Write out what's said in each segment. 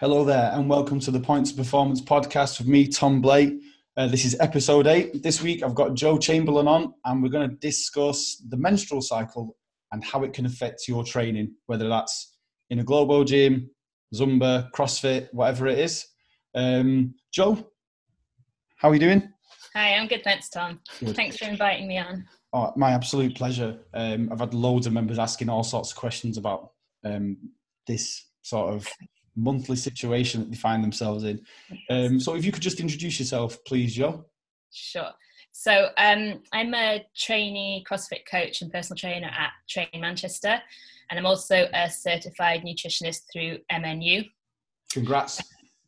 Hello there, and welcome to the Points of Performance podcast with me, Tom Blake. Uh, this is episode eight. This week I've got Jo Chamberlain on, and we're going to discuss the menstrual cycle and how it can affect your training, whether that's in a global gym, Zumba, CrossFit, whatever it is. Um, Jo, how are you doing? Hi, I'm good, thanks, Tom. Good. Thanks for inviting me on. Oh, my absolute pleasure. Um, I've had loads of members asking all sorts of questions about um, this sort of monthly situation that they find themselves in. Um, so if you could just introduce yourself, please, Jo. Sure. So um, I'm a trainee CrossFit coach and personal trainer at Train Manchester, and I'm also a certified nutritionist through MNU. Congrats.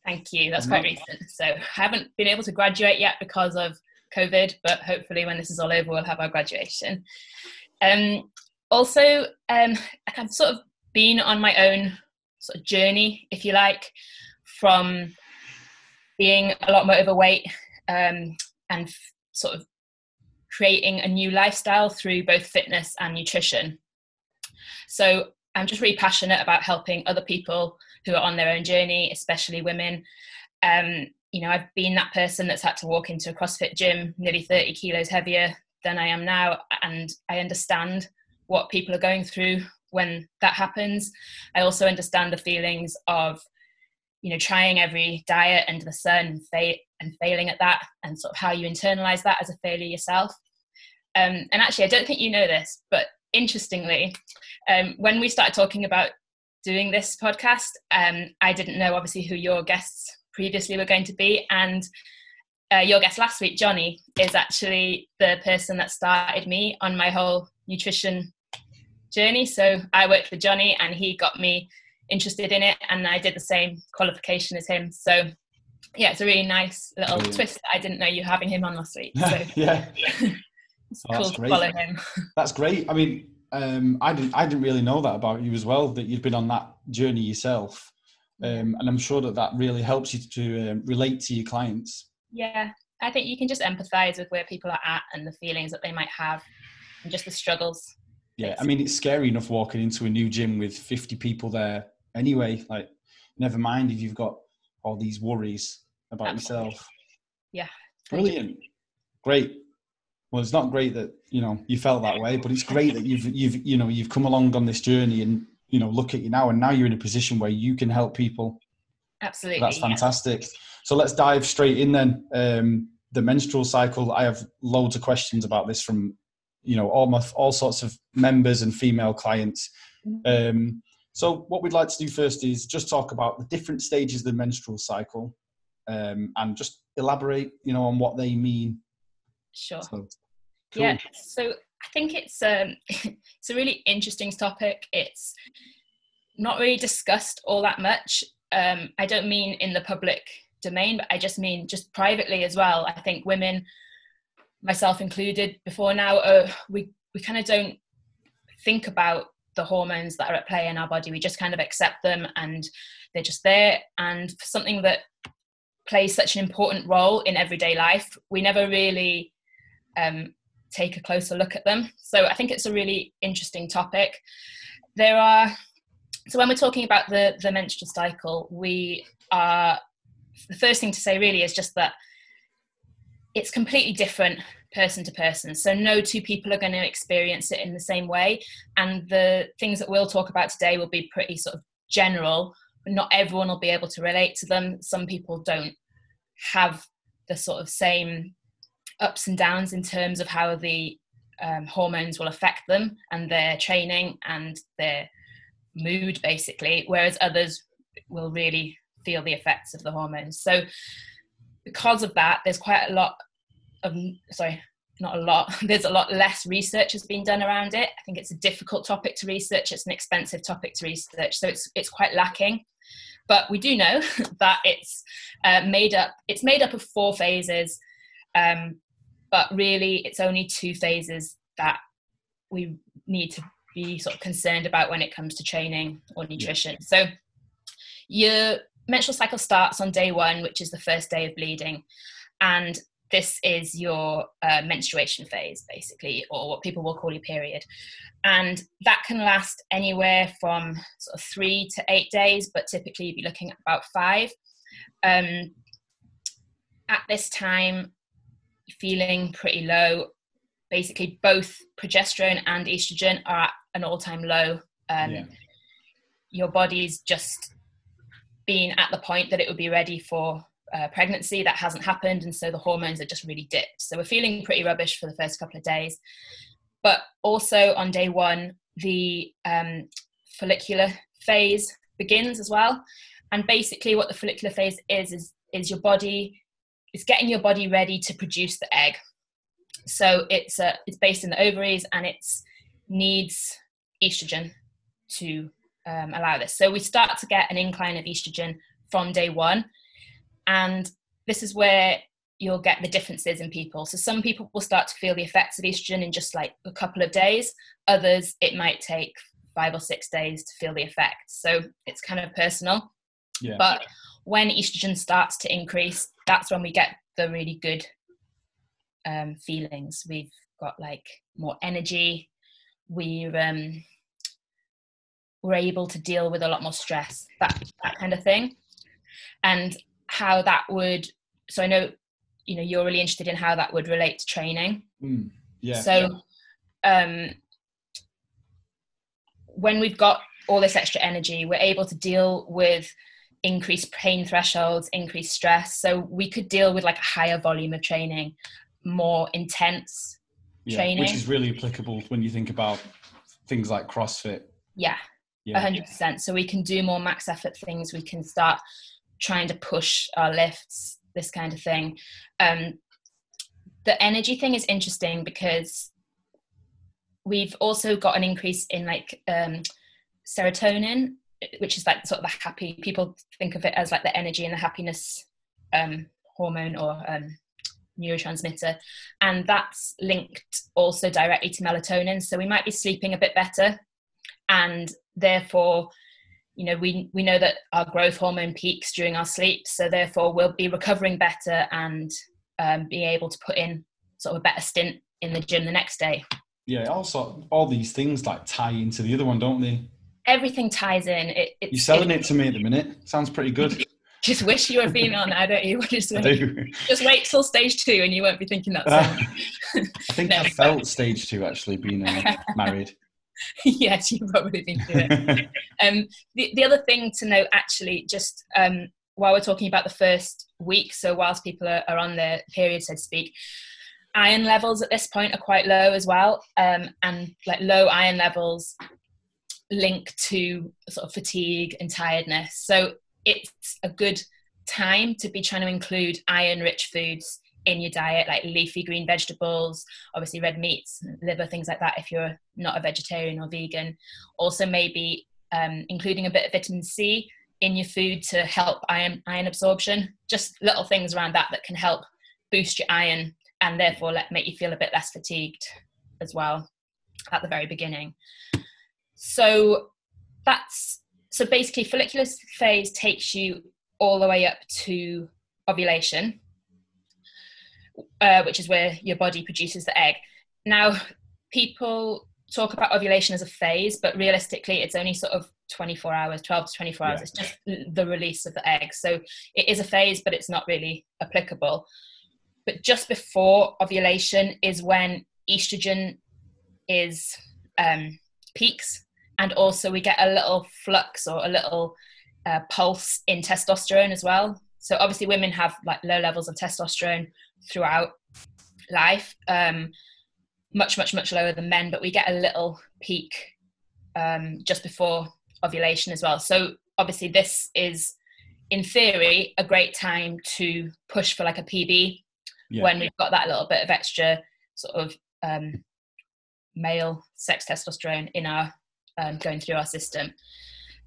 Thank you. That's quite recent. So I haven't been able to graduate yet because of COVID, but hopefully when this is all over, we'll have our graduation. Um, also, um, I've sort of been on my own sort of journey, if you like, from being a lot more overweight um, and f- sort of creating a new lifestyle through both fitness and nutrition. So I'm just really passionate about helping other people who are on their own journey, especially women. Um, you know, I've been that person that's had to walk into a CrossFit gym nearly 30 kilos heavier than I am now, and I understand what people are going through when that happens. I also understand the feelings of, you know, trying every diet under the sun and, fa- and failing at that, and sort of how you internalize that as a failure yourself. Um, and actually, I don't think you know this, but interestingly, um, when we started talking about doing this podcast, um, I didn't know obviously who your guests previously were going to be, and uh, your guest last week, Johnny, is actually the person that started me on my whole nutrition journey. So I worked for Johnny and he got me interested in it and I did the same qualification as him. So yeah, it's a really nice little Brilliant. twist. I didn't know you having him on last week. So. yeah. it's oh, cool to follow him. That's great. I mean, um, I didn't I didn't really know that about you as well, that you've been on that journey yourself. Um, and I'm sure that that really helps you to um, relate to your clients. Yeah, I think you can just empathize with where people are at and the feelings that they might have and just the struggles yeah, I mean, it's scary enough walking into a new gym with 50 people there anyway. Like, never mind if you've got all these worries about Absolutely. yourself. Yeah. Brilliant. Great. Well, it's not great that, you know, you felt that way, but it's great that you've, you've, you know, you've come along on this journey and, you know, look at you now and now you're in a position where you can help people. Absolutely. So that's fantastic. Yeah. So let's dive straight in then. Um, the menstrual cycle. I have loads of questions about this from you know all my all sorts of members and female clients. Mm-hmm. Um, so what we'd like to do first is just talk about the different stages of the menstrual cycle, um, and just elaborate, you know, on what they mean. Sure. So, cool. Yeah. So I think it's um, it's a really interesting topic. It's not really discussed all that much. Um, I don't mean in the public domain, but I just mean just privately as well. I think women myself included, before now, uh, we we kind of don't think about the hormones that are at play in our body. We just kind of accept them, and they're just there. And for something that plays such an important role in everyday life, we never really um, take a closer look at them. So I think it's a really interesting topic. There are so when we're talking about the the menstrual cycle, we are the first thing to say really is just that it's completely different person to person. So no two people are going to experience it in the same way. And the things that we'll talk about today will be pretty sort of general. Not everyone will be able to relate to them. Some people don't have the sort of same ups and downs in terms of how the um, hormones will affect them and their training and their mood, basically, whereas others will really feel the effects of the hormones. So because of that, there's quite a lot of sorry, not a lot. There's a lot less research has been done around it. I think it's a difficult topic to research. It's an expensive topic to research, so it's it's quite lacking. But we do know that it's uh, made up. It's made up of four phases, um, but really it's only two phases that we need to be sort of concerned about when it comes to training or nutrition. Yeah. So your menstrual cycle starts on day one, which is the first day of bleeding. And this is your uh, menstruation phase, basically, or what people will call your period. And that can last anywhere from sort of three to eight days, but typically you'd be looking at about five. Um, at this time, feeling pretty low. Basically, both progesterone and estrogen are at an all time low. Um, yeah. Your body's just been at the point that it would be ready for uh, pregnancy. That hasn't happened and so the hormones are just really dipped. So we're feeling pretty rubbish for the first couple of days. But also on day one the um, follicular phase begins as well. And basically what the follicular phase is is is your body is getting your body ready to produce the egg. So it's uh, it's based in the ovaries and it needs estrogen to um, allow this so we start to get an incline of estrogen from day one and this is where you'll get the differences in people. So some people will start to feel the effects of estrogen in just like a couple of days. Others, it might take five or six days to feel the effects. So it's kind of personal. Yeah. But when estrogen starts to increase, that's when we get the really good um, feelings. We've got like more energy. We're um, we're able to deal with a lot more stress. That that kind of thing. And how that would so i know you know you're really interested in how that would relate to training. Mm, yeah. So um when we've got all this extra energy we're able to deal with increased pain thresholds increased stress. So we could deal with like a higher volume of training more intense yeah, training. which is really applicable when you think about things like crossfit. Yeah, yeah 100% so we can do more max effort things we can start trying to push our lifts, this kind of thing. Um, the energy thing is interesting because we've also got an increase in like um, serotonin, which is like sort of the happy. People think of it as like the energy and the happiness um, hormone or um, neurotransmitter, and that's linked also directly to melatonin. So we might be sleeping a bit better, and therefore you know we we know that our growth hormone peaks during our sleep so therefore we'll be recovering better and um, being able to put in sort of a better stint in the gym the next day. Yeah also all these things like tie into the other one don't they? Everything ties in. It, you're selling it, it, to me at the minute. Sounds pretty good. Just wish you were female now don't you? Just wait, just wait till stage two and you won't be thinking that uh, i think no, i felt stage two actually being uh, married yes, you've probably been through it. um, the, the other thing to note, actually, just um, while we're talking about the first week, so whilst people are, are, on their period, so to speak, iron levels at this point are quite low as well, um, and like low iron levels link to sort of fatigue and tiredness. So it's a good time to be trying to include iron-rich foods in your diet, like leafy green vegetables, obviously red meats, liver, things like that, if you're not a vegetarian or vegan. Also, maybe um, including a bit of vitamin C in your food to help iron, iron absorption. Just little things around that that can help boost your iron and therefore let, make you feel a bit less fatigued as well at the very beginning. So that's so basically follicular phase takes you all the way up to ovulation uh, which is where your body produces the egg. Now, people talk about ovulation as a phase, but realistically, it's only sort of 24 hours, 12 to 24 hours. Yeah. It's just the release of the egg. So it is a phase, but it's not really applicable. But just before ovulation is when estrogen is um, peaks, and also we get a little flux or a little uh, pulse in testosterone as well. So obviously, women have like low levels of testosterone throughout life, um, much, much, much lower than men, but we get a little peak um, just before ovulation as well. So obviously, this is in theory a great time to push for like a PB yeah. when we've got that little bit of extra sort of um, male sex testosterone in our um, going through our system.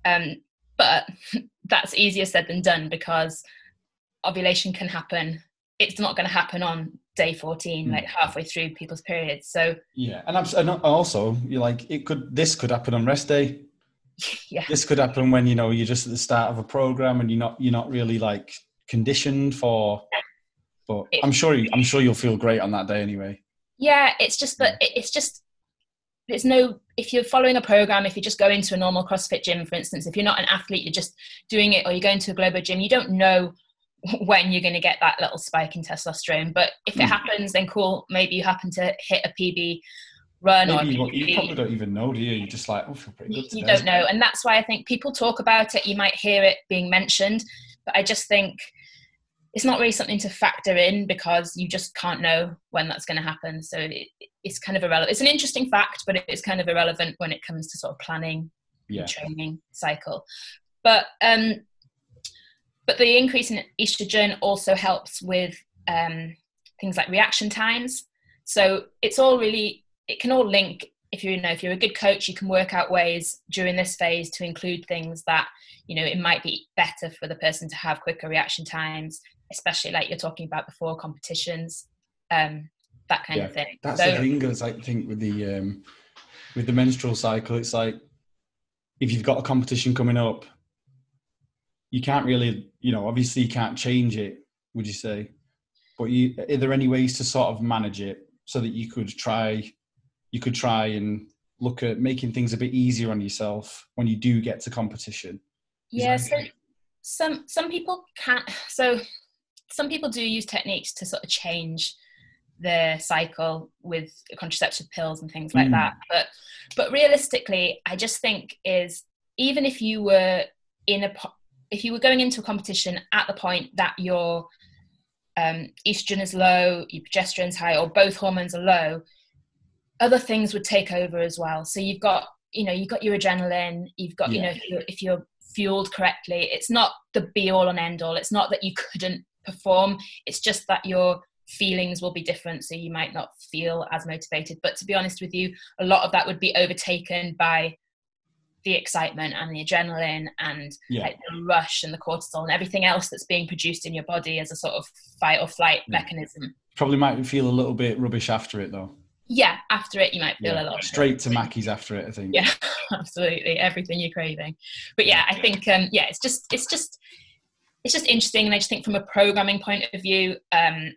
Um, but that's easier said than done because ovulation can happen it's not going to happen on day 14 mm. like halfway through people's periods so yeah and, and also you're like it could this could happen on rest day yeah this could happen when you know you're just at the start of a program and you're not you're not really like conditioned for But it, I'm sure you, I'm sure you'll feel great on that day anyway. Yeah, it's just that it's just there's no if you're following a program if you just go into a normal crossfit gym for instance if you're not an athlete you're just doing it or you're going to a global gym you don't know when you're going to get that little spike in testosterone but if it mm. happens then cool maybe you happen to hit a pb run maybe or you, you probably don't even know do you you just like oh feel pretty good today. you don't know and that's why i think people talk about it you might hear it being mentioned but i just think it's not really something to factor in because you just can't know when that's going to happen. So it, it's kind of irrelevant. It's an interesting fact, but it's kind of irrelevant when it comes to sort of planning yeah. training cycle. But um, but the increase in estrogen also helps with um, things like reaction times. So it's all really it can all link. If you you know if you're a good coach, you can work out ways during this phase to include things that you know it might be better for the person to have quicker reaction times especially like you're talking about before competitions, um, that kind yeah, of thing. That's so, the thing. Is, I think with the um, with the menstrual cycle, it's like if you've got a competition coming up, you can't really, you know, obviously you can't change it. Would you say? But you, are there any ways to sort of manage it so that you could try, you could try and look at making things a bit easier on yourself when you do get to competition? yeah. So some some people can't. So some people do use techniques to sort of change their cycle with contraceptive pills and things like mm. that but but realistically i just think is even if you were in a if you were going into a competition at the point that your um, estrogen is low your progesterone's high or both hormones are low other things would take over as well so you've got you know you've got your adrenaline you've got yeah. you know if you're, if you're fueled correctly it's not the be all and end all it's not that you couldn't perform. It's just that your feelings will be different, so you might not feel as motivated. But to be honest with you, a lot of that would be overtaken by the excitement and the adrenaline and yeah. like the rush and the cortisol and everything else that's being produced in your body as a sort of fight or flight yeah. mechanism. Probably might feel a little bit rubbish after it though. Yeah, after it you might feel yeah. a lot. straight to Mackie's after it. I think. Yeah, absolutely, everything you're craving. But yeah, I think um, yeah, it's just it's just it's just interesting and i just think from a programming point of view um,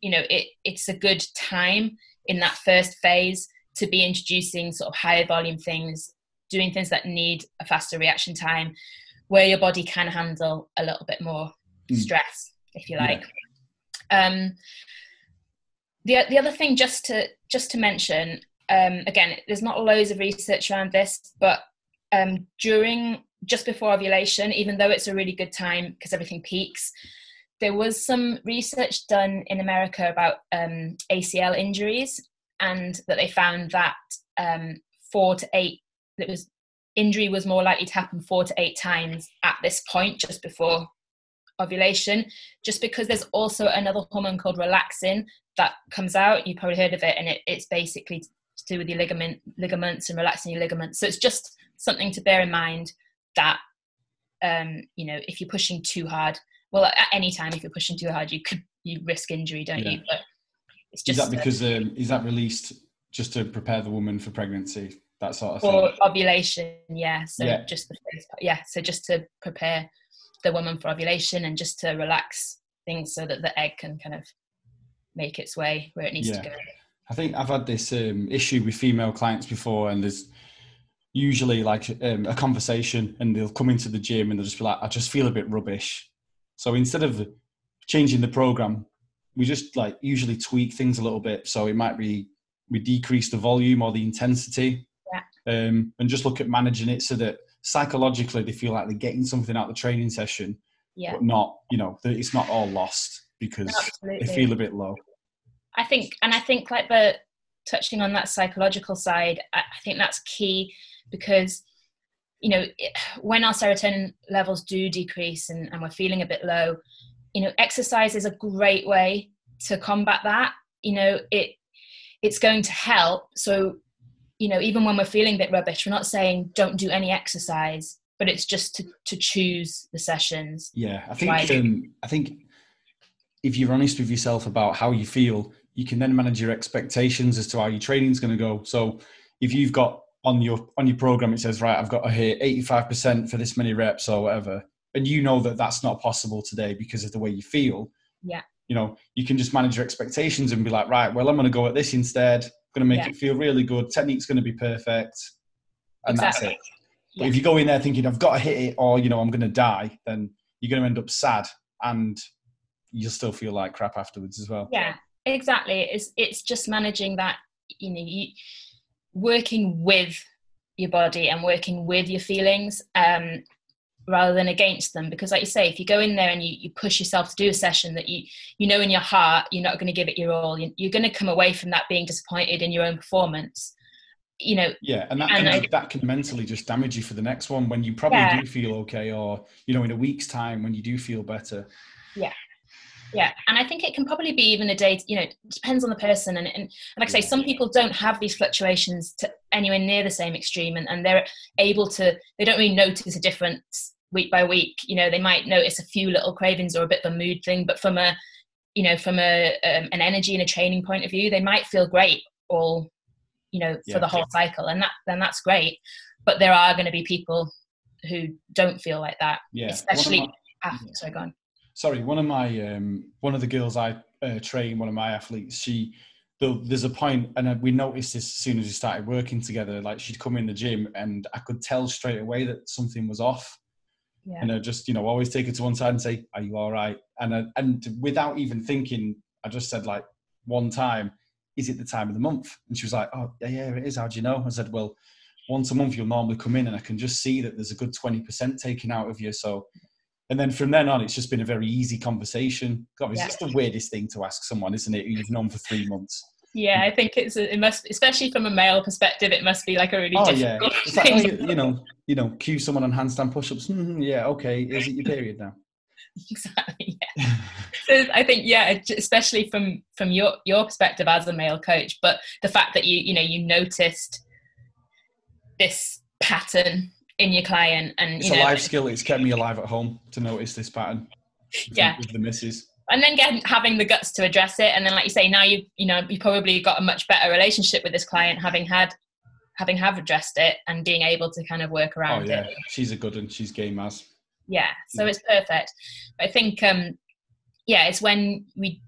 you know it, it's a good time in that first phase to be introducing sort of higher volume things doing things that need a faster reaction time where your body can handle a little bit more mm. stress if you like yeah. um, the, the other thing just to just to mention um, again there's not loads of research around this but um, during just before ovulation, even though it's a really good time because everything peaks. There was some research done in America about um, ACL injuries, and that they found that um, four to eight, that was injury was more likely to happen four to eight times at this point, just before ovulation, just because there's also another hormone called relaxin that comes out. You probably heard of it, and it, it's basically to do with your ligament ligaments and relaxing your ligaments. So it's just something to bear in mind that um, you know if you're pushing too hard well at any time if you're pushing too hard you could you risk injury don't yeah. you but it's just is that because um, is that released just to prepare the woman for pregnancy that sort of for thing? ovulation yeah so yeah. just the first part, yeah so just to prepare the woman for ovulation and just to relax things so that the egg can kind of make its way where it needs yeah. to go I think I've had this um, issue with female clients before, and there's usually like um, a conversation and they'll come into the gym and they'll just be like, I just feel a bit rubbish. So instead of changing the program, we just like usually tweak things a little bit. So it might be we decrease the volume or the intensity. Um, and just look at managing it so that psychologically they feel like they're getting something out of the training session, yeah. but not, you know, it's not all lost because Absolutely. they feel a bit low. I think, and I think like the touching on that psychological side, I think that's key because you know when our serotonin levels do decrease and, and we're feeling a bit low you know exercise is a great way to combat that you know it it's going to help so you know even when we're feeling a bit rubbish we're not saying don't do any exercise but it's just to, to choose the sessions. Yeah i think um, i think if you're honest with yourself about how you feel you can then manage your expectations as to how your training is going to go. So if you've got on your on your program it says right i've got to hit 85% for this many reps or whatever and you know that that's not possible today because of the way you feel yeah. you know, you can just manage your expectations and be like, right, well, I'm going to go at this instead. Going to make yeah. it feel really good. Technique's going to be perfect, and exactly. that's it. But yeah. if you go in there thinking I've got to hit it or you know I'm going to die, then you're going to end up sad and you'll still feel like crap afterwards as well. Yeah, exactly. It's it's just managing that. You know, you working with your body and working with your feelings. Um, rather than against them. Because like you say if you go in there and you, you push yourself to do a session that you you know in your heart you're not going to give it your all. You're going to come away from that being disappointed in your own performance you know. Yeah and that, and can, I, that can mentally just damage you for the next one when you probably yeah. do feel okay or you know in a week's time when you do feel better. Yeah. Yeah and i think it can probably be even a day you know depends on the person. And, and, and like i say some people don't have these fluctuations to anywhere near the same extreme and, and they're able to they don't really notice a difference week by week you know they might notice a few little cravings or a bit of a mood thing but from a you know from a um, an energy and a training point of view they might feel great all you know yeah, for the whole yeah. cycle and that then that's great. But there are going to be people who don't feel like that yeah. Especially my, after, sorry go on. Sorry one of my um one of the girls i uh, train one of my athletes she there's a point and we noticed this as soon as we started working together like she'd come in the gym and i could tell straight away that something was off yeah. and I just you know always take it to one side and say, "Are you all right?" And I, and without even thinking, I just said like one time, "Is it the time of the month?" And she was like, "Oh yeah, yeah, it is. How do you know?" I said, "Well, once a month you'll normally come in, and I can just see that there's a good twenty percent taken out of you." So. And then from then on, it's just been a very easy conversation. God, it's yeah. just the weirdest thing to ask someone, isn't it? Who you've known for three months. Yeah, I think it's it must, especially from a male perspective, it must be like a really oh, difficult yeah. It's like, oh, you, you, know, you know, cue someone on handstand push-ups. Mm-hmm, yeah, okay. Is it your period now? exactly. Yeah. so I think yeah, especially from from your your perspective as a male coach, but the fact that you you know you noticed this pattern in your client and it's you know, a life skill. It's kept me alive at home to notice this pattern. Yeah, with the misses and then getting having the guts to address it. And then like you say now you've you know you probably got a much better relationship with this client having had having have addressed it and being able to kind of work around oh, yeah. it. She's a good one. She's game as. Yeah. So yeah. it's perfect. I think um yeah it's when we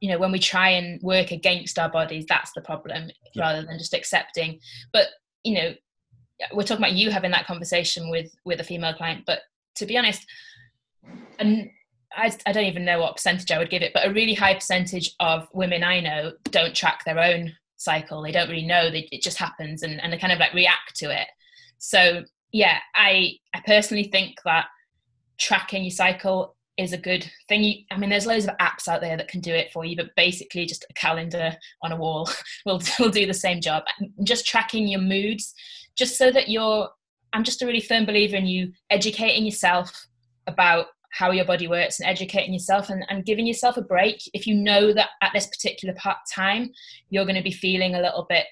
you know when we try and work against our bodies that's the problem yeah. rather than just accepting. But you know we're talking about you having that conversation with with a female client. But to be honest and I, I don't even know what percentage I would give it, but a really high percentage of women I know don't track their own cycle. They don't really know. They, it just happens and, and they kind of like react to it. So yeah, I, I personally think that tracking your cycle is a good thing. You, I mean, there's loads of apps out there that can do it for you, but basically just a calendar on a wall will, will do the same job. Just tracking your moods, just so that you're, I'm just a really firm believer in you educating yourself about how your body works and educating yourself and, and giving yourself a break. If you know that at this particular part time you're going to be feeling a little bit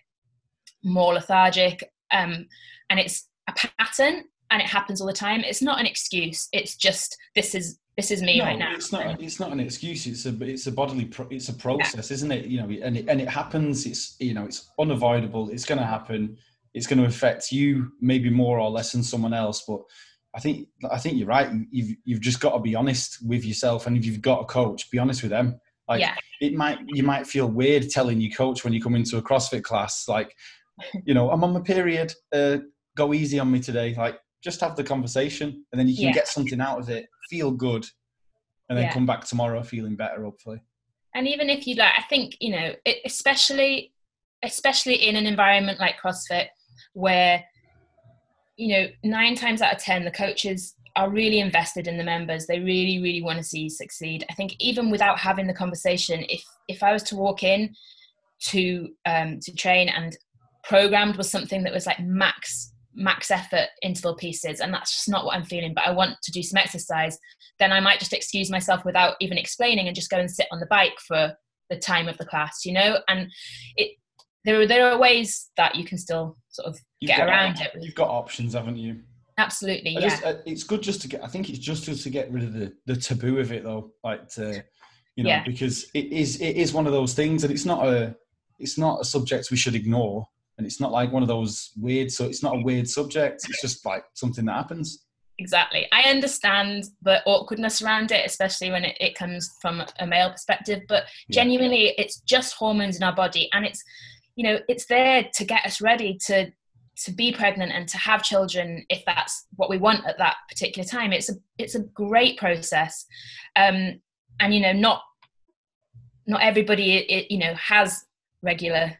more lethargic um, and it's a pattern and it happens all the time. It's not an excuse. It's just this is this is me no, right now. it's not it's not an excuse. It's a it's a bodily pro, it's a process yeah. isn't it? You know and it, and it happens. It's you know it's unavoidable. It's going to happen. It's going to affect you maybe more or less than someone else but I think I think you're right. You've you've just got to be honest with yourself, and if you've got a coach, be honest with them. Like yeah. it might you might feel weird telling your coach when you come into a CrossFit class, like, you know, I'm on my period. Uh, go easy on me today. Like, just have the conversation, and then you can yeah. get something out of it. Feel good, and then yeah. come back tomorrow feeling better, hopefully. And even if you like, I think you know, especially especially in an environment like CrossFit where you know, nine times out of 10, the coaches are really invested in the members. They really, really want to see you succeed. I think even without having the conversation, if, if I was to walk in to, um, to train and programmed was something that was like max, max effort interval pieces, and that's just not what I'm feeling, but I want to do some exercise, then I might just excuse myself without even explaining and just go and sit on the bike for the time of the class, you know? And it, there are, there are ways that you can still sort of you've get around it. You've got options, haven't you? Absolutely, I yeah. Just, uh, it's good just to get. I think it's just to get rid of the the taboo of it, though. Like to, you know, yeah. because it is it is one of those things, and it's not a it's not a subject we should ignore, and it's not like one of those weird. So it's not a weird subject. It's just like something that happens. exactly. I understand the awkwardness around it, especially when it, it comes from a male perspective. But yeah. genuinely, it's just hormones in our body, and it's you know it's there to get us ready to to be pregnant and to have children if that's what we want at that particular time. It's a it's a great process, um, and you know not not everybody it, you know has regular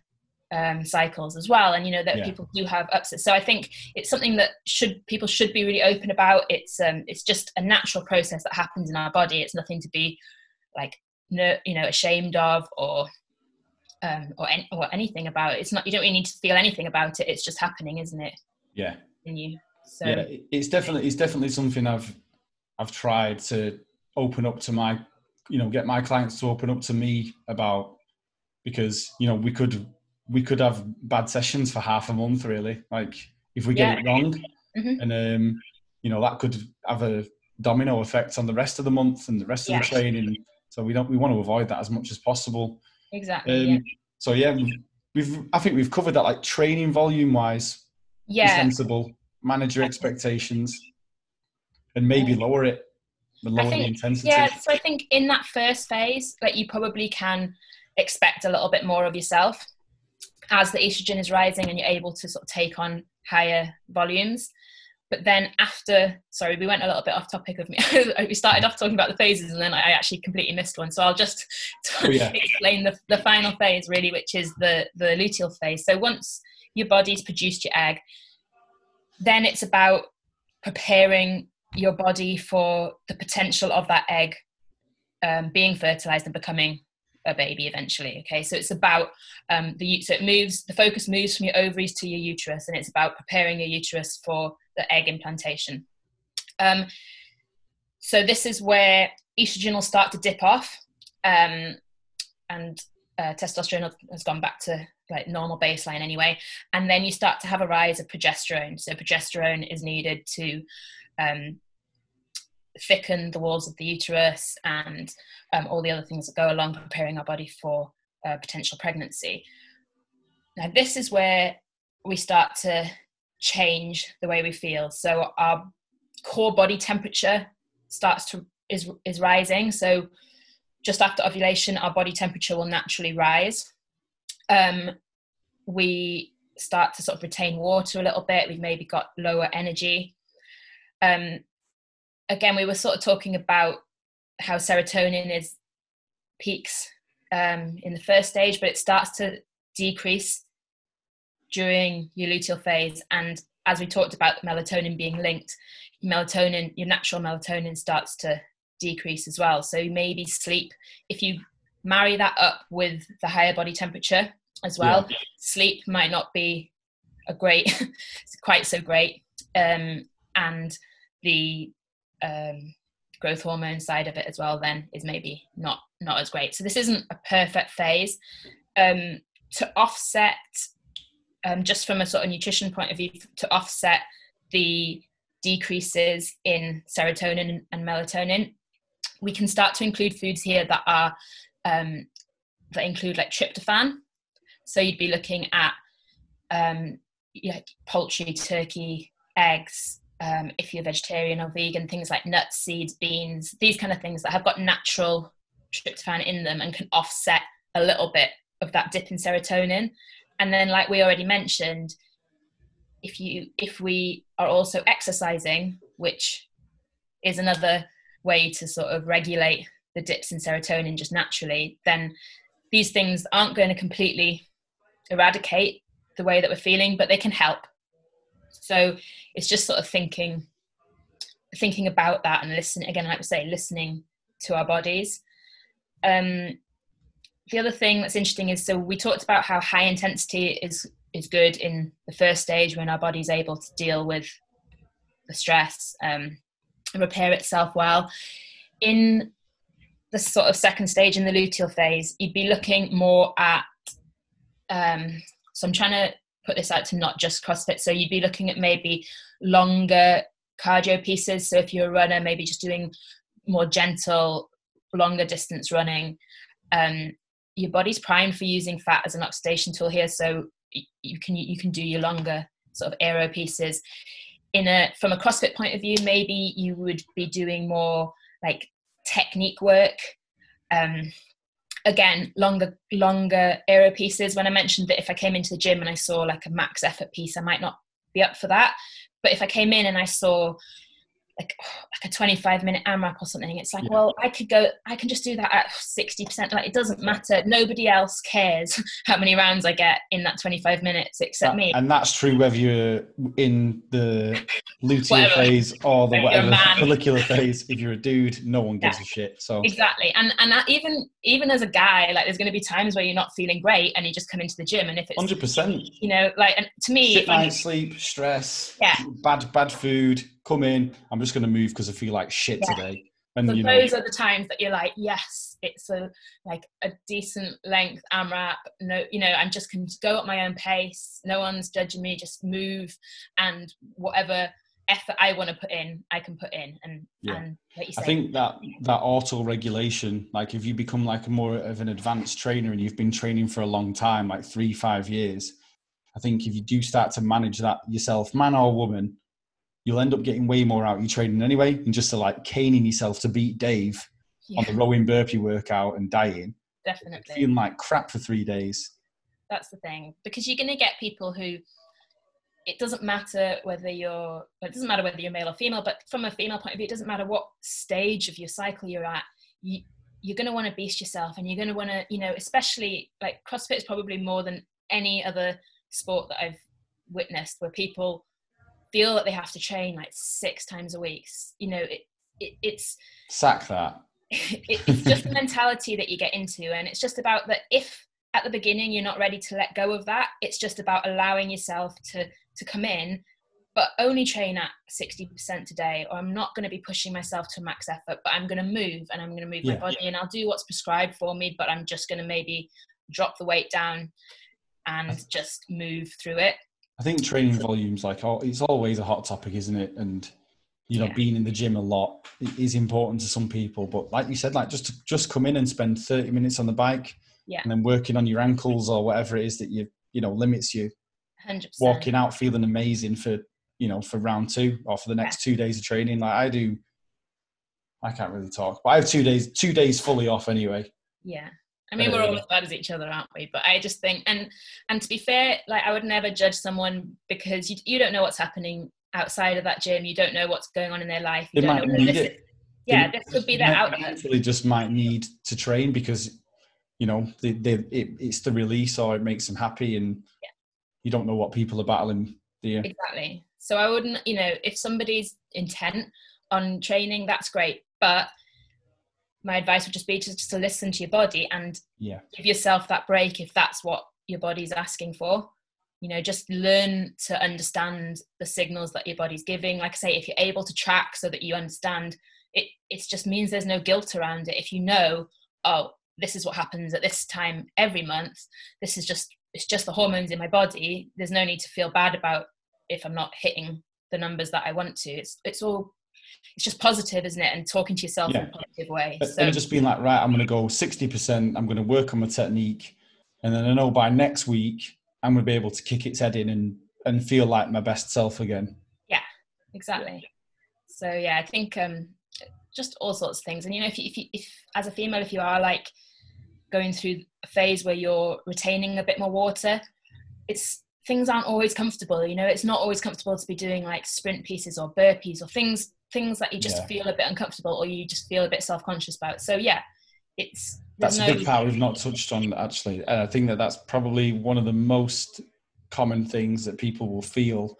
um, cycles as well and you know that yeah. people do have upsets so i think it's something that should people should be really open about it's um it's just a natural process that happens in our body it's nothing to be like no you know ashamed of or um or, any, or anything about it. It's not you don't really need to feel anything about it. It's just happening isn't it? Yeah. In you so yeah it's definitely it's definitely something i've i've tried to open up to my you know get my clients to open up to me about because you know we could we could have bad sessions for half a month really. Like if we get yeah. it wrong mm-hmm. and um you know that could have a domino effect on the rest of the month and the rest yeah. of the training. So we don't we want to avoid that as much as possible exactly um, yeah. so yeah we've i think we've covered that like training volume wise yeah sensible manage your expectations and maybe lower it the lower think, the intensity yeah so i think in that first phase that like, you probably can expect a little bit more of yourself as the estrogen is rising and you're able to sort of take on higher volumes. But then after, sorry, we went a little bit off topic of me. we started off talking about the phases and then I actually completely missed one. So I'll just oh, yeah. explain the, the final phase really, which is the, the luteal phase. So once your body's produced your egg, then it's about preparing your body for the potential of that egg um, being fertilized and becoming a baby eventually okay so it's about um, the so it moves the focus moves from your ovaries to your uterus and it's about preparing your uterus for the egg implantation. Um, so this is where estrogen will start to dip off um, and uh, testosterone has gone back to like normal baseline anyway. And then you start to have a rise of progesterone. So progesterone is needed to um, thicken the walls of the uterus and um, all the other things that go along preparing our body for uh, potential pregnancy. Now, this is where we start to change the way we feel. So our core body temperature starts to is is rising. So just after ovulation, our body temperature will naturally rise. Um, we start to sort of retain water a little bit. We've maybe got lower energy. Um, again, we were sort of talking about how serotonin is peaks um, in the first stage, but it starts to decrease during your luteal phase. And as we talked about melatonin being linked, melatonin, your natural melatonin starts to decrease as well. So maybe sleep, if you marry that up with the higher body temperature as well, yeah. sleep might not be a great, quite so great. Um, and the um, growth hormone side of it as well then is maybe not not as great so this isn't a perfect phase um, to offset um, just from a sort of nutrition point of view to offset the decreases in serotonin and melatonin we can start to include foods here that are um, that include like tryptophan so you'd be looking at um, poultry turkey eggs um, if you're vegetarian or vegan, things like nuts, seeds, beans, these kind of things that have got natural tryptophan in them and can offset a little bit of that dip in serotonin. And then, like we already mentioned, if you if we are also exercising, which is another way to sort of regulate the dips in serotonin just naturally, then these things aren't going to completely eradicate the way that we're feeling, but they can help. So it's just sort of thinking thinking about that and listening again like we say listening to our bodies um, the other thing that's interesting is so we talked about how high intensity is is good in the first stage when our body's able to deal with the stress um, and repair itself well in the sort of second stage in the luteal phase you'd be looking more at um, so i'm trying to put this out to not just CrossFit. So you'd be looking at maybe longer cardio pieces. So if you're a runner, maybe just doing more gentle, longer distance running. Um, your body's primed for using fat as an oxidation tool here, so you can you can do your longer sort of aero pieces. in a from a CrossFit point of view, maybe you would be doing more like technique work. Um, again, longer longer aero pieces. When I mentioned that if I came into the gym and I saw like a max effort piece, I might not be up for that. But if I came in and I saw like oh, like a 25 minute AMRAP or something. It's like yeah. well I could go I can just do that at 60% like it doesn't matter. Nobody else cares how many rounds I get in that 25 minutes except that, me. and that's true whether you're in the luteal phase or the whatever follicular phase. If you're a dude no one gives yeah. a shit so. Exactly. And and even even as a guy like there's going to be times where you're not feeling great and you just come into the gym and if it's 100% you know like and to me shit night sleep stress yeah. bad bad food come in. I'm just going to move because I feel like shit yeah. today. And so you know, those are the times that you're like, yes, it's a like a decent length AMRAP. No, you know, I'm just can go at my own pace. No one's judging me. Just move, and whatever effort I want to put in, I can put in. And yeah. and like I think that that auto regulation, like if you become like more of an advanced trainer and you've been training for a long time, like three five years, I think if you do start to manage that yourself, man or woman, you'll end up getting way more out of your training anyway, and just to like caning yourself to beat Dave yeah. on the rowing burpee workout and dying. Definitely. Feeling like crap for three days. That's the thing. Because you're gonna get people who it doesn't matter whether you're it doesn't matter whether you're male or female, but from a female point of view, it doesn't matter what stage of your cycle you're at. You, you're going to want to beast yourself and you're going to want to you know especially like crossfit is probably more than any other sport that i've witnessed where people feel that they have to train like six times a week you know it, it it's sack that it, it's just the mentality that you get into and it's just about that if at the beginning you're not ready to let go of that it's just about allowing yourself to to come in but only train at 60% today or i'm not going to be pushing myself to max effort but i'm going to move and i'm going to move yeah. my body and i'll do what's prescribed for me but i'm just going to maybe drop the weight down and just move through it I think training volumes, like, oh, it's always a hot topic, isn't it? And you know, yeah. being in the gym a lot is important to some people. But like you said, like just to, just come in and spend thirty minutes on the bike, yeah. and then working on your ankles or whatever it is that you you know limits you. 100%. Walking out feeling amazing for you know for round two or for the next yeah. two days of training. Like I do, I can't really talk, but I have two days two days fully off anyway. Yeah. I mean, we're all um, as bad as each other, aren't we? But I just think, and and to be fair, like I would never judge someone because you you don't know what's happening outside of that gym. You don't know what's going on in their life. You they might need it. yeah, this could be their outlet. Actually, just might need to train because you know they, they it, it's the release or it makes them happy, and yeah. you don't know what people are battling. Do? Exactly. So I wouldn't, you know, if somebody's intent on training, that's great, but my advice would just be to, just to listen to your body and yeah. give yourself that break if that's what your body's asking for. You know just learn to understand the signals that your body's giving. Like i say if you're able to track so that you understand it it just means there's no guilt around it. If you know oh this is what happens at this time every month this is just it's just the hormones in my body there's no need to feel bad about if i'm not hitting the numbers that i want to. It's it's all it's just positive, isn't it? And talking to yourself yeah. in a positive way. So and just being like, right, I'm going to go 60%. I'm going to work on my technique, and then I know by next week I'm going to be able to kick its head in and and feel like my best self again. Yeah, exactly. So yeah, I think um, just all sorts of things. And you know, if you, if, you, if as a female, if you are like going through a phase where you're retaining a bit more water, it's things aren't always comfortable. You know, it's not always comfortable to be doing like sprint pieces or burpees or things things that you just yeah. feel a bit uncomfortable or you just feel a bit self-conscious about so yeah it's that's no... a big part we've not touched on actually and i think that that's probably one of the most common things that people will feel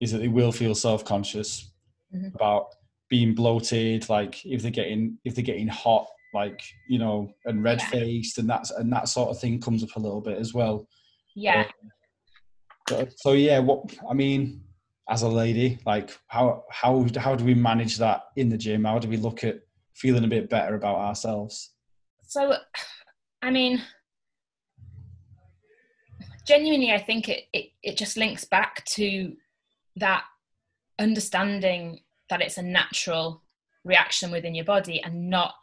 is that they will feel self-conscious mm-hmm. about being bloated like if they're getting if they're getting hot like you know and red faced yeah. and that's and that sort of thing comes up a little bit as well yeah uh, so yeah what i mean as a lady like how how how do we manage that in the gym? How do we look at feeling a bit better about ourselves? So i mean genuinely i think it, it it just links back to that understanding that it's a natural reaction within your body and not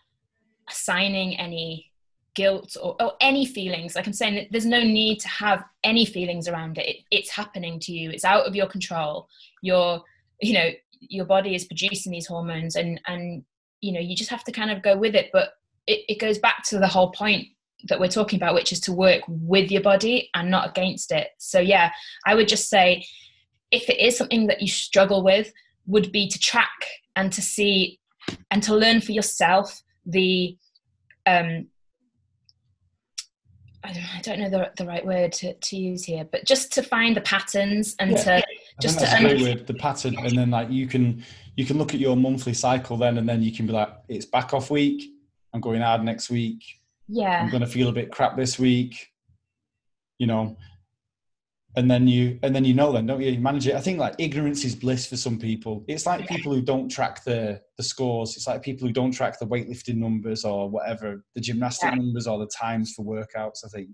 assigning any guilt or, or, any feelings like i'm saying there's no need to have any feelings around it. it. it's happening to you it's out of your control you're you know your body is producing these hormones and and you know you just have to kind of go with it but it, it goes back to the whole point that we're talking about which is to work with your body and not against it so yeah i would just say if it is something that you struggle with would be to track and to see and to learn for yourself the um I don't, I don't know the, the right word to, to use here, but just to find the patterns and yeah. to just to the pattern, and then like you can you can look at your monthly cycle then, and then you can be like, it's back off week. I'm going hard next week. Yeah, I'm going to feel a bit crap this week. You know, and then you and then you know then don't you? you manage it. I think like ignorance is bliss for some people. It's like people who don't track the the scores. It's like people who don't track the weightlifting numbers or whatever the gymnastic yeah. numbers or the times for workouts i think.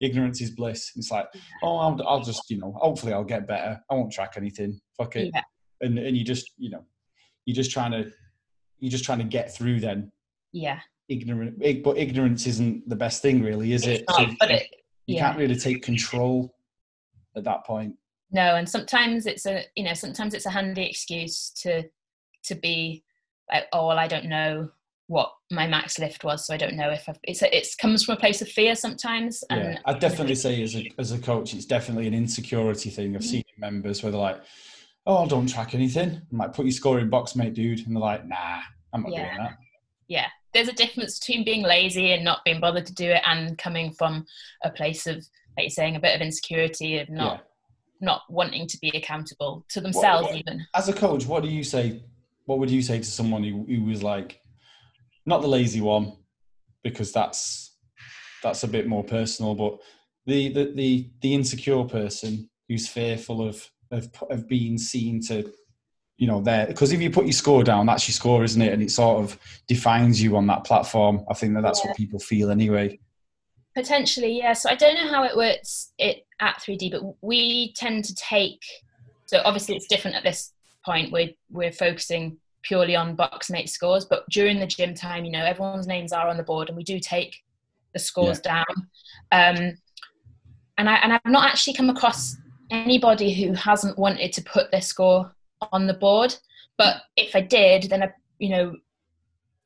Ignorance is bliss. It's like oh I'll, I'll, just you know hopefully i'll get better. I won't track anything. Fuck it. Yeah. and and you just you know you're just trying to you're just trying to get through then. Yeah. Ignorant but ignorance isn't the best thing really is it's it? not, so but it, you yeah. can't really take control at that point no and sometimes it's a you know sometimes it's a handy excuse to to be like oh well i don't know what my max lift was so i don't know if I've, it's a, it comes from a place of fear sometimes and yeah, i'd definitely say as a, as a coach it's definitely an insecurity thing of mm-hmm. senior members where they're like oh i don't track anything i might put your score in box mate dude and they're like nah i'm not yeah. doing that yeah there's a difference between being lazy and not being bothered to do it and coming from a place of like you're saying, a bit of insecurity of not yeah. not wanting to be accountable to themselves what, what, even. As a coach, what do you say? What would you say to someone who, who was like, not the lazy one, because that's that's a bit more personal, but the the the, the insecure person who's fearful of, of of being seen to you know there because if you put your score down that's your score isn't it and it sort of defines you on that platform i think that that's yeah. what people feel anyway Potentially, yeah. So I don't know how it works it at 3D, but we tend to take. So obviously, it's different at this point. We're we're focusing purely on box mate scores, but during the gym time, you know, everyone's names are on the board, and we do take the scores yeah. down. Um, and I and I've not actually come across anybody who hasn't wanted to put their score on the board. But if I did, then I, you know,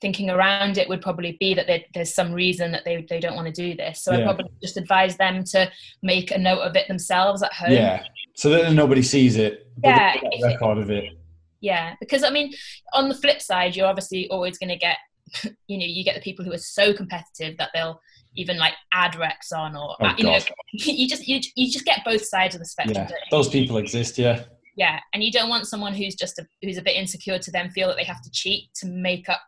thinking around it would probably be that there's some reason that they, they don't want to do this. So yeah. I probably just advise them to make a note of it themselves at home. Yeah. So that nobody sees it. Yeah. record of it. Yeah. Because I mean, on the flip side, you're obviously always going to get, you know, you get the people who are so competitive that they'll even like add recs on or, oh, uh, you God. know, you just, you, you just get both sides of the spectrum. Yeah. Those people exist. Yeah. Yeah. And you don't want someone who's just a, who's a bit insecure to then feel that they have to cheat to make up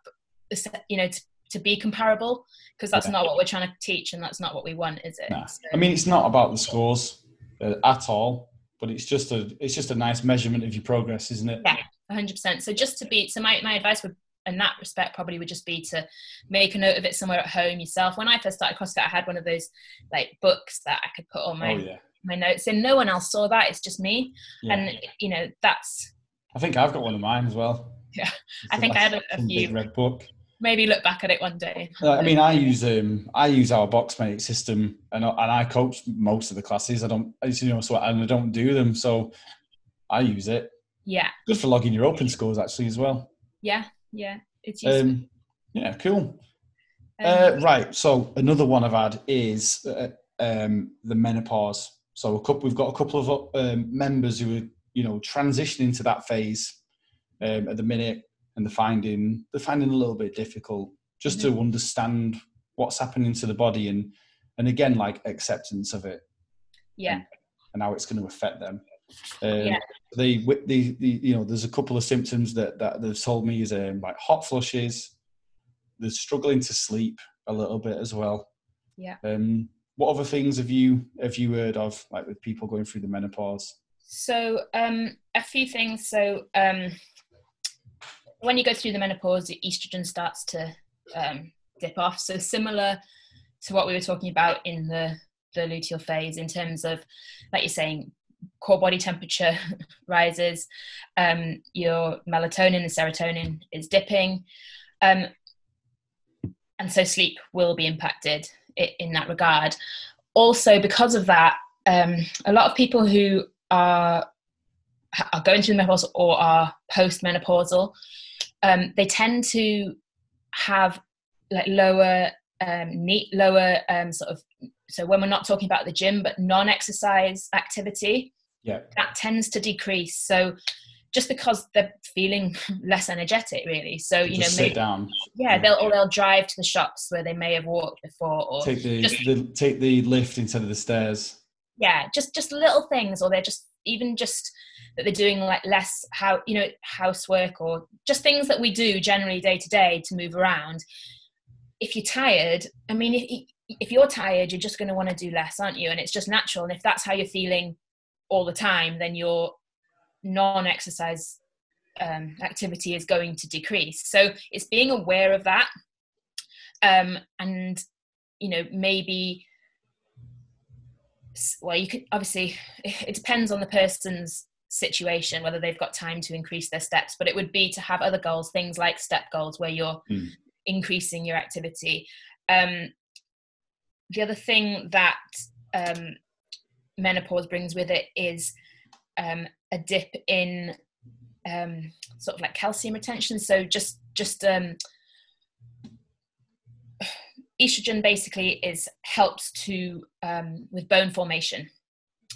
you know to, to be comparable because that's yeah. not what we're trying to teach and that's not what we want is it nah. so, i mean it's not about the scores uh, at all but it's just a it's just a nice measurement of your progress isn't it yeah 100% so just to be so my, my advice would in that respect probably would just be to make a note of it somewhere at home yourself when i first started crossfit i had one of those like books that i could put on my oh, yeah. my notes and no one else saw that it's just me yeah. and you know that's i think i've got one of mine as well yeah i think i had a, a few red book maybe look back at it one day. I mean, I use um, I use our boxmate system, and and I coach most of the classes. I don't, you know, so and I don't do them, so I use it. Yeah. Good for logging your open scores actually as well. Yeah, yeah, it's useful. Um, yeah, cool. Um, uh, right. So another one I've had is uh, um, the menopause. So a couple, we've got a couple of um, members who are, you know, transitioning to that phase um, at the minute and they're finding they're finding a little bit difficult just mm-hmm. to understand what's happening to the body and and again like acceptance of it. Yeah. And, and how it's going to affect them. Um, yeah. they, the, the, you know there's a couple of symptoms that that they've told me is um, like hot flushes. They're struggling to sleep a little bit as well. Yeah. Um what other things have you have you heard of like with people going through the menopause? So um a few things. So um when you go through the menopause, the estrogen starts to um, dip off. So similar to what we were talking about in the the luteal phase, in terms of, like you're saying, core body temperature rises, um, your melatonin and serotonin is dipping, um, and so sleep will be impacted in that regard. Also, because of that, um, a lot of people who are are going through the menopause or are postmenopausal, um, they tend to have like lower um, neat, lower um, sort of. So when we're not talking about the gym, but non-exercise activity, yeah, that tends to decrease. So just because they're feeling less energetic, really. So you just know, maybe, down. Yeah, they'll or they'll drive to the shops where they may have walked before, or take the, just, the take the lift instead of the stairs. Yeah, just just little things, or they're just even just that they're doing like less how you know housework or just things that we do generally day to day to move around. If you're tired i mean if, if you're tired you're just going to want to do less aren't you? And it's just natural. And if that's how you're feeling all the time then your non-exercise um, activity is going to decrease. So it's being aware of that um, and you know maybe well you could obviously it depends on the person's situation whether they've got time to increase their steps but it would be to have other goals things like step goals where you're mm. increasing your activity. Um, the other thing that um, menopause brings with it is um, a dip in um, sort of like calcium retention. So just just um, estrogen basically is helps to um, with bone formation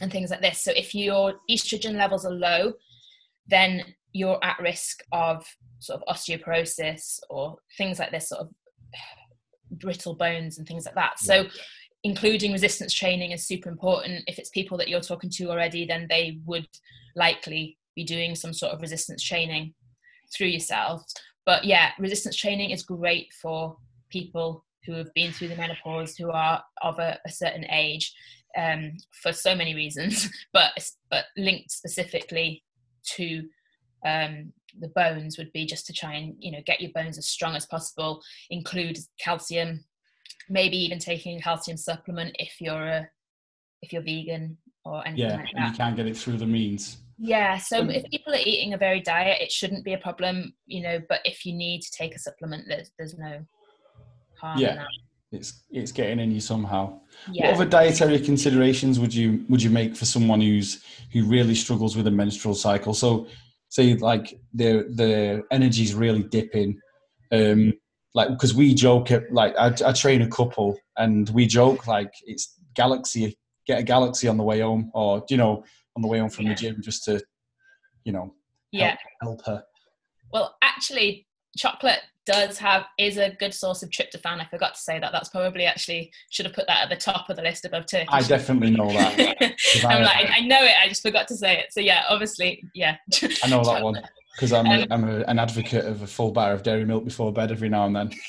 and things like this. So if your estrogen levels are low, then you're at risk of sort of osteoporosis or things like this, sort of brittle bones and things like that. So including resistance training is super important. If it's people that you're talking to already, then they would likely be doing some sort of resistance training through yourself. But yeah, resistance training is great for people who have been through the menopause, who are of a, a certain age, um, for so many reasons, but but linked specifically to um, the bones would be just to try and you know get your bones as strong as possible. Include calcium, maybe even taking a calcium supplement if you're a if you're vegan or anything yeah, like that. and you can't get it through the means. Yeah, so um, if people are eating a varied diet, it shouldn't be a problem, you know. But if you need to take a supplement, there's there's no harm yeah. in that it's it's getting in you somehow. Yeah. What other dietary considerations would you would you make for someone who's who really struggles with a menstrual cycle? So say like their their energy's really dipping. Um, like because we joke at like I, I train a couple and we joke like it's galaxy get a galaxy on the way home or you know on the way home from yeah. the gym just to you know yeah help her well actually chocolate does have is a good source of tryptophan. I forgot to say that. That's probably actually should have put that at the top of the list above turkey. I definitely know that. I'm I, like, I know it. I just forgot to say it. So yeah, obviously, yeah. I know that one because I'm, um, I'm a, an advocate of a full bar of dairy milk before bed every now and then.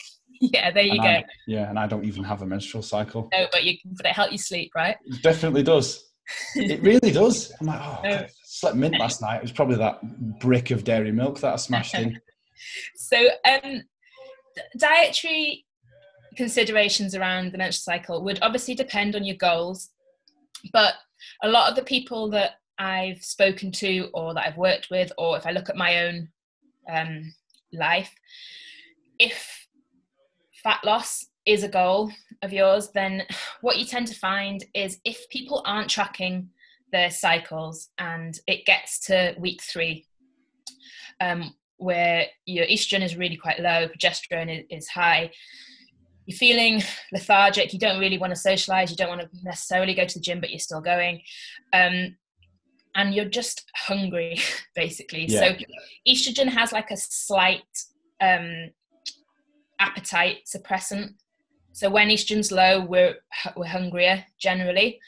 Yeah, there you and go. I, yeah, and I don't even have a menstrual cycle. No, but you but it helps you sleep, right? It definitely does. it really does. I'm like, oh, no. slept mint last night. It was probably that brick of dairy milk that I smashed in. So um dietary considerations around the menstrual cycle would obviously depend on your goals, but a lot of the people that I've spoken to or that I've worked with, or if I look at my own um, life, if fat loss is a goal of yours, then what you tend to find is if people aren't tracking their cycles and it gets to week three, um, where your estrogen is really quite low, progesterone is, is high, you're feeling lethargic, you don't really want to socialize, you don't want to necessarily go to the gym, but you're still going. Um, and you're just hungry, basically. Yeah. So, estrogen has like a slight um, appetite suppressant. So, when estrogen's low, we're, we're hungrier generally.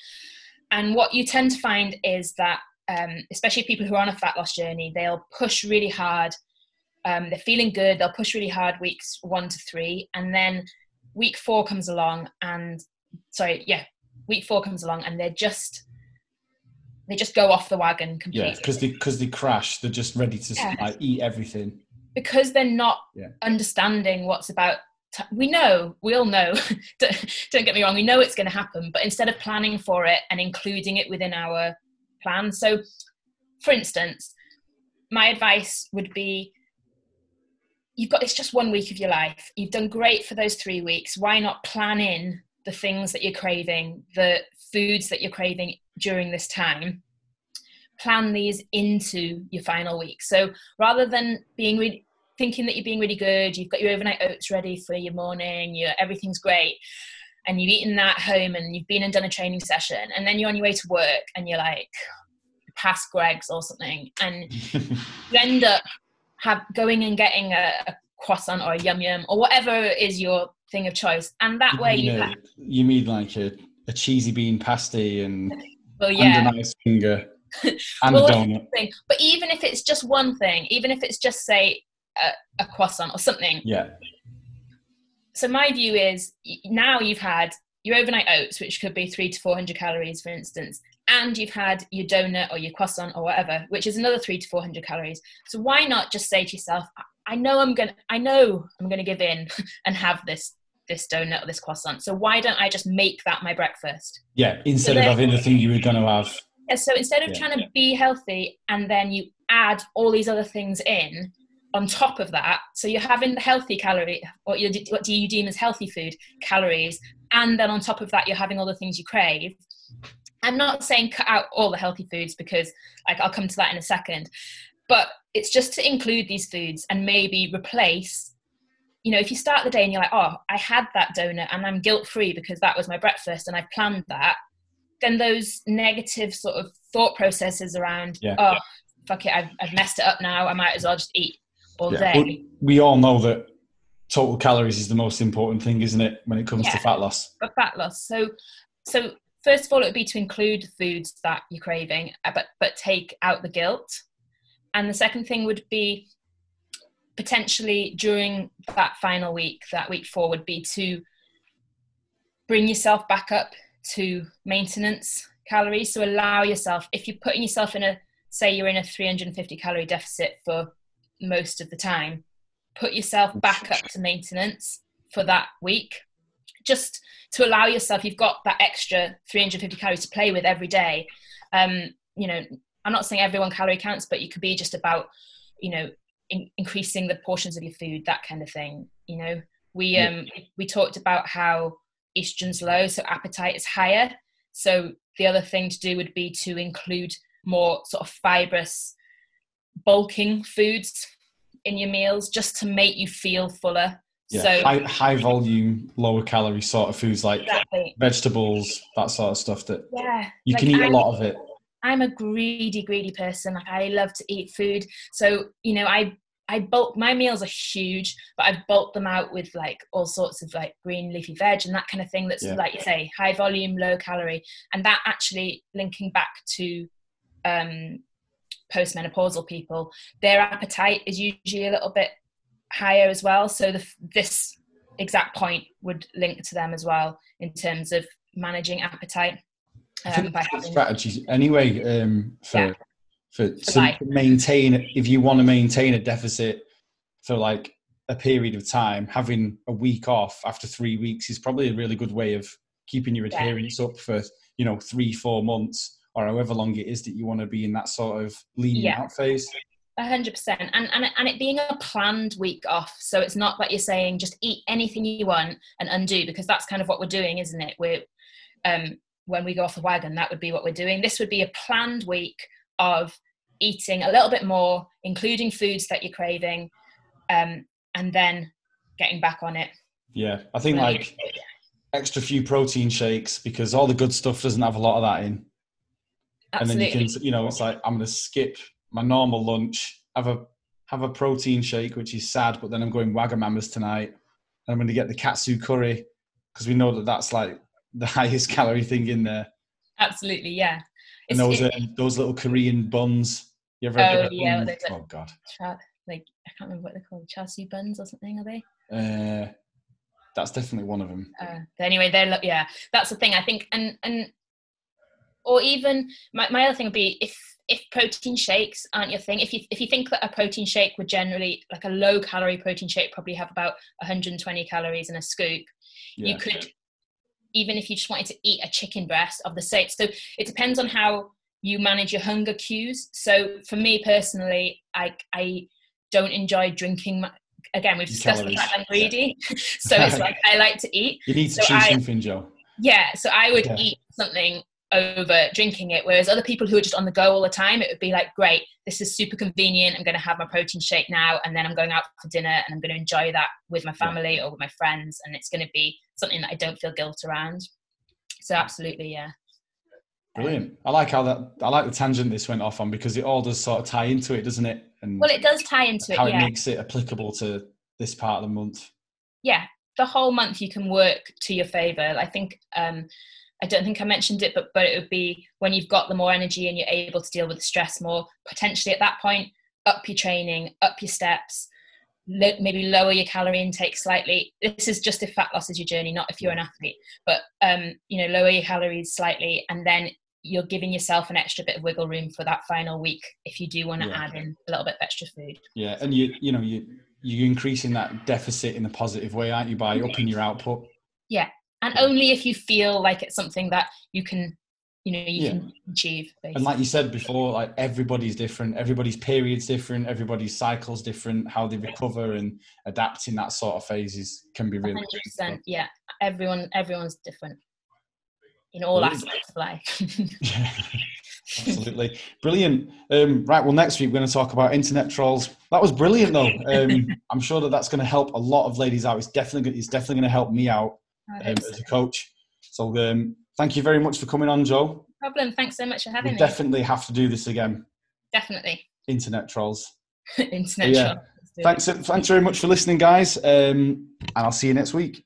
And what you tend to find is that, um, especially people who are on a fat loss journey, they'll push really hard um, they're feeling good. They'll push really hard weeks one to three, and then week four comes along, and sorry, yeah, week four comes along, and they're just they just go off the wagon completely. Yeah, because they because they crash. They're just ready to yeah. like, eat everything because they're not yeah. understanding what's about. T- we know, we all know. don't get me wrong. We know it's going to happen, but instead of planning for it and including it within our plan, so for instance, my advice would be you've got it's just one week of your life. You've done great for those three weeks. Why not plan in the things that you're craving, the foods that you're craving during this time? plan these into your final week. So rather than being really thinking that you're being really good, you've got your overnight oats ready for your morning, you everything's great, and you've eaten that home and you've been and done a training session, and then you're on your way to work and you're like past Greggs or something, and you end up have going and getting a, a croissant or a yum yum or whatever is your thing of choice, and that way you, have, you mean like a, a cheesy bean pasty and well, yeah. and a nice finger and well, a donut. But even if it's just one thing, even if it's just say a, a croissant or something. Yeah. So my view is now you've had your overnight oats, which could be three to four hundred calories, for instance, and you've had your donut or your croissant or whatever, which is another three to four hundred calories. So why not just say to yourself, I know I'm gonna, I know I'm gonna give in and have this this donut or this croissant. So why don't I just make that my breakfast? Yeah, instead so of having the thing you were going to have. Yeah, so instead of yeah. trying to be healthy and then you add all these other things in, on top of that, so you're having the healthy calorie, what, you what do you deem as healthy food calories, and then on top of that, you're having all the things you crave. I'm not saying cut out all the healthy foods because, like, I'll come to that in a second, but it's just to include these foods and maybe replace. You know, if you start the day and you're like, oh, I had that donut and I'm guilt free because that was my breakfast and I planned that, then those negative sort of thought processes around, yeah. oh, fuck it, I've, I've messed it up now, I might as well just eat all yeah. day. we all know that total calories is the most important thing, isn't it, when it comes yeah, to fat loss? For fat loss. So, so first of all, it would be to include foods that you're craving, uh, but but take out the guilt. And the second thing would be potentially during that final week, that week four, would be to bring yourself back up to maintenance calories. So allow yourself, if you're putting yourself in a, say you're in a 350 calorie deficit for most of the time. Put yourself back up to maintenance for that week, just to allow yourself. You've got that extra 350 calories to play with every day. Um, you know, I'm not saying everyone calorie counts, but you could be just about, you know, in, increasing the portions of your food, that kind of thing. You know, we um we talked about how estrogen's low, so appetite is higher. So the other thing to do would be to include more sort of fibrous bulking foods in your meals just to make you feel fuller. Yeah, so high, high volume, lower calorie sort of foods like exactly. vegetables, that sort of stuff that yeah, you like can eat I'm, a lot of it. I'm a greedy, greedy person. Like I love to eat food. So, you know, I I bulk my meals are huge, but I've bulked them out with like all sorts of like green leafy veg and that kind of thing that's yeah. like you say, high volume, low calorie. And that actually linking back to um postmenopausal people, their appetite is usually a little bit higher as well. So the, this exact point would link to them as well in terms of managing appetite. Um, by having, strategies anyway um, for yeah. for to maintain if you want to maintain a deficit for like a period of time, having a week off after three weeks is probably a really good way of keeping your adherence yeah. up for you know three four months or however long it is that you want to be in that sort of leaning yeah. out phase. A hundred percent, and and and it being a planned week off, so it's not like you're saying just eat anything you want and undo because that's kind of what we're doing, isn't it? We're um, when we go off the wagon, that would be what we're doing. This would be a planned week of eating a little bit more, including foods that you're craving, um, and then getting back on it. Yeah, I think like extra few protein shakes because all the good stuff doesn't have a lot of that in. Absolutely. And then you can, you know, it's like I'm going to skip my normal lunch, have a have a protein shake, which is sad, but then I'm going Wagamama's tonight, and I'm going to get the katsu curry because we know that that's like the highest calorie thing in there. Absolutely, yeah. And those it, uh, those little Korean buns. You ever? Oh yeah, oh god. Tra- like I can't remember what they're called, char siu buns or something. Are they? Uh, that's definitely one of them. Uh, anyway, they're yeah. That's the thing. I think, and and or even my, my other thing would be if if protein shakes aren't your thing if you if you think that a protein shake would generally like a low calorie protein shake probably have about 120 calories in a scoop yeah. you could even if you just wanted to eat a chicken breast of the same so it depends on how you manage your hunger cues so for me personally i i don't enjoy drinking my, again we've discussed the fact i'm greedy so it's like i like to eat you need to so choose I, something Jo yeah so i would yeah. eat something over drinking it. Whereas other people who are just on the go all the time, it would be like, great, this is super convenient. I'm going to have my protein shake now, and then I'm going out for dinner and I'm going to enjoy that with my family or with my friends, and it's going to be something that I don't feel guilt around. So absolutely, yeah. Brilliant. I like how that. I like the tangent this went off on because it all does sort of tie into it, doesn't it? And well, it does tie into how it. How it makes it applicable to this part of the month. Yeah, the whole month you can work to your favor. I think um, I don't think I mentioned it, but but it would be when you've got the more energy and you're able to deal with the stress more. Potentially at that point, up your training, up your steps, lo- maybe lower your calorie intake slightly. This is just if fat loss is your journey, not if you're an athlete. But um, you know, lower your calories slightly, and then you're giving yourself an extra bit of wiggle room for that final week if you do want to yeah. add in a little bit of extra food. Yeah, and you you know you you're increasing that deficit in a positive way, aren't you, by upping your output? Yeah, and only if you feel like it's something that you can you know you yeah. can achieve basically. and like you said before like everybody's different everybody's period's different everybody's cycle's different how they recover and adapt in that sort of phases can be really 100% yeah. Everyone everyone's different. In all aspects of life. Yeah absolutely. Brilliant. Um, right well next week we're going to talk about internet trolls. That was brilliant though. Um, i'm sure that that's going to help a lot of ladies out. It's definitely it's definitely going to help me out um, as a coach. So um, thank you very much for coming on, Jo. No problem. Thanks so much for having we me. Definitely have to do this again. Definitely. Internet trolls. Internet yeah. trolls. Thanks, thanks very much for listening, guys. Um, and I'll see you next week.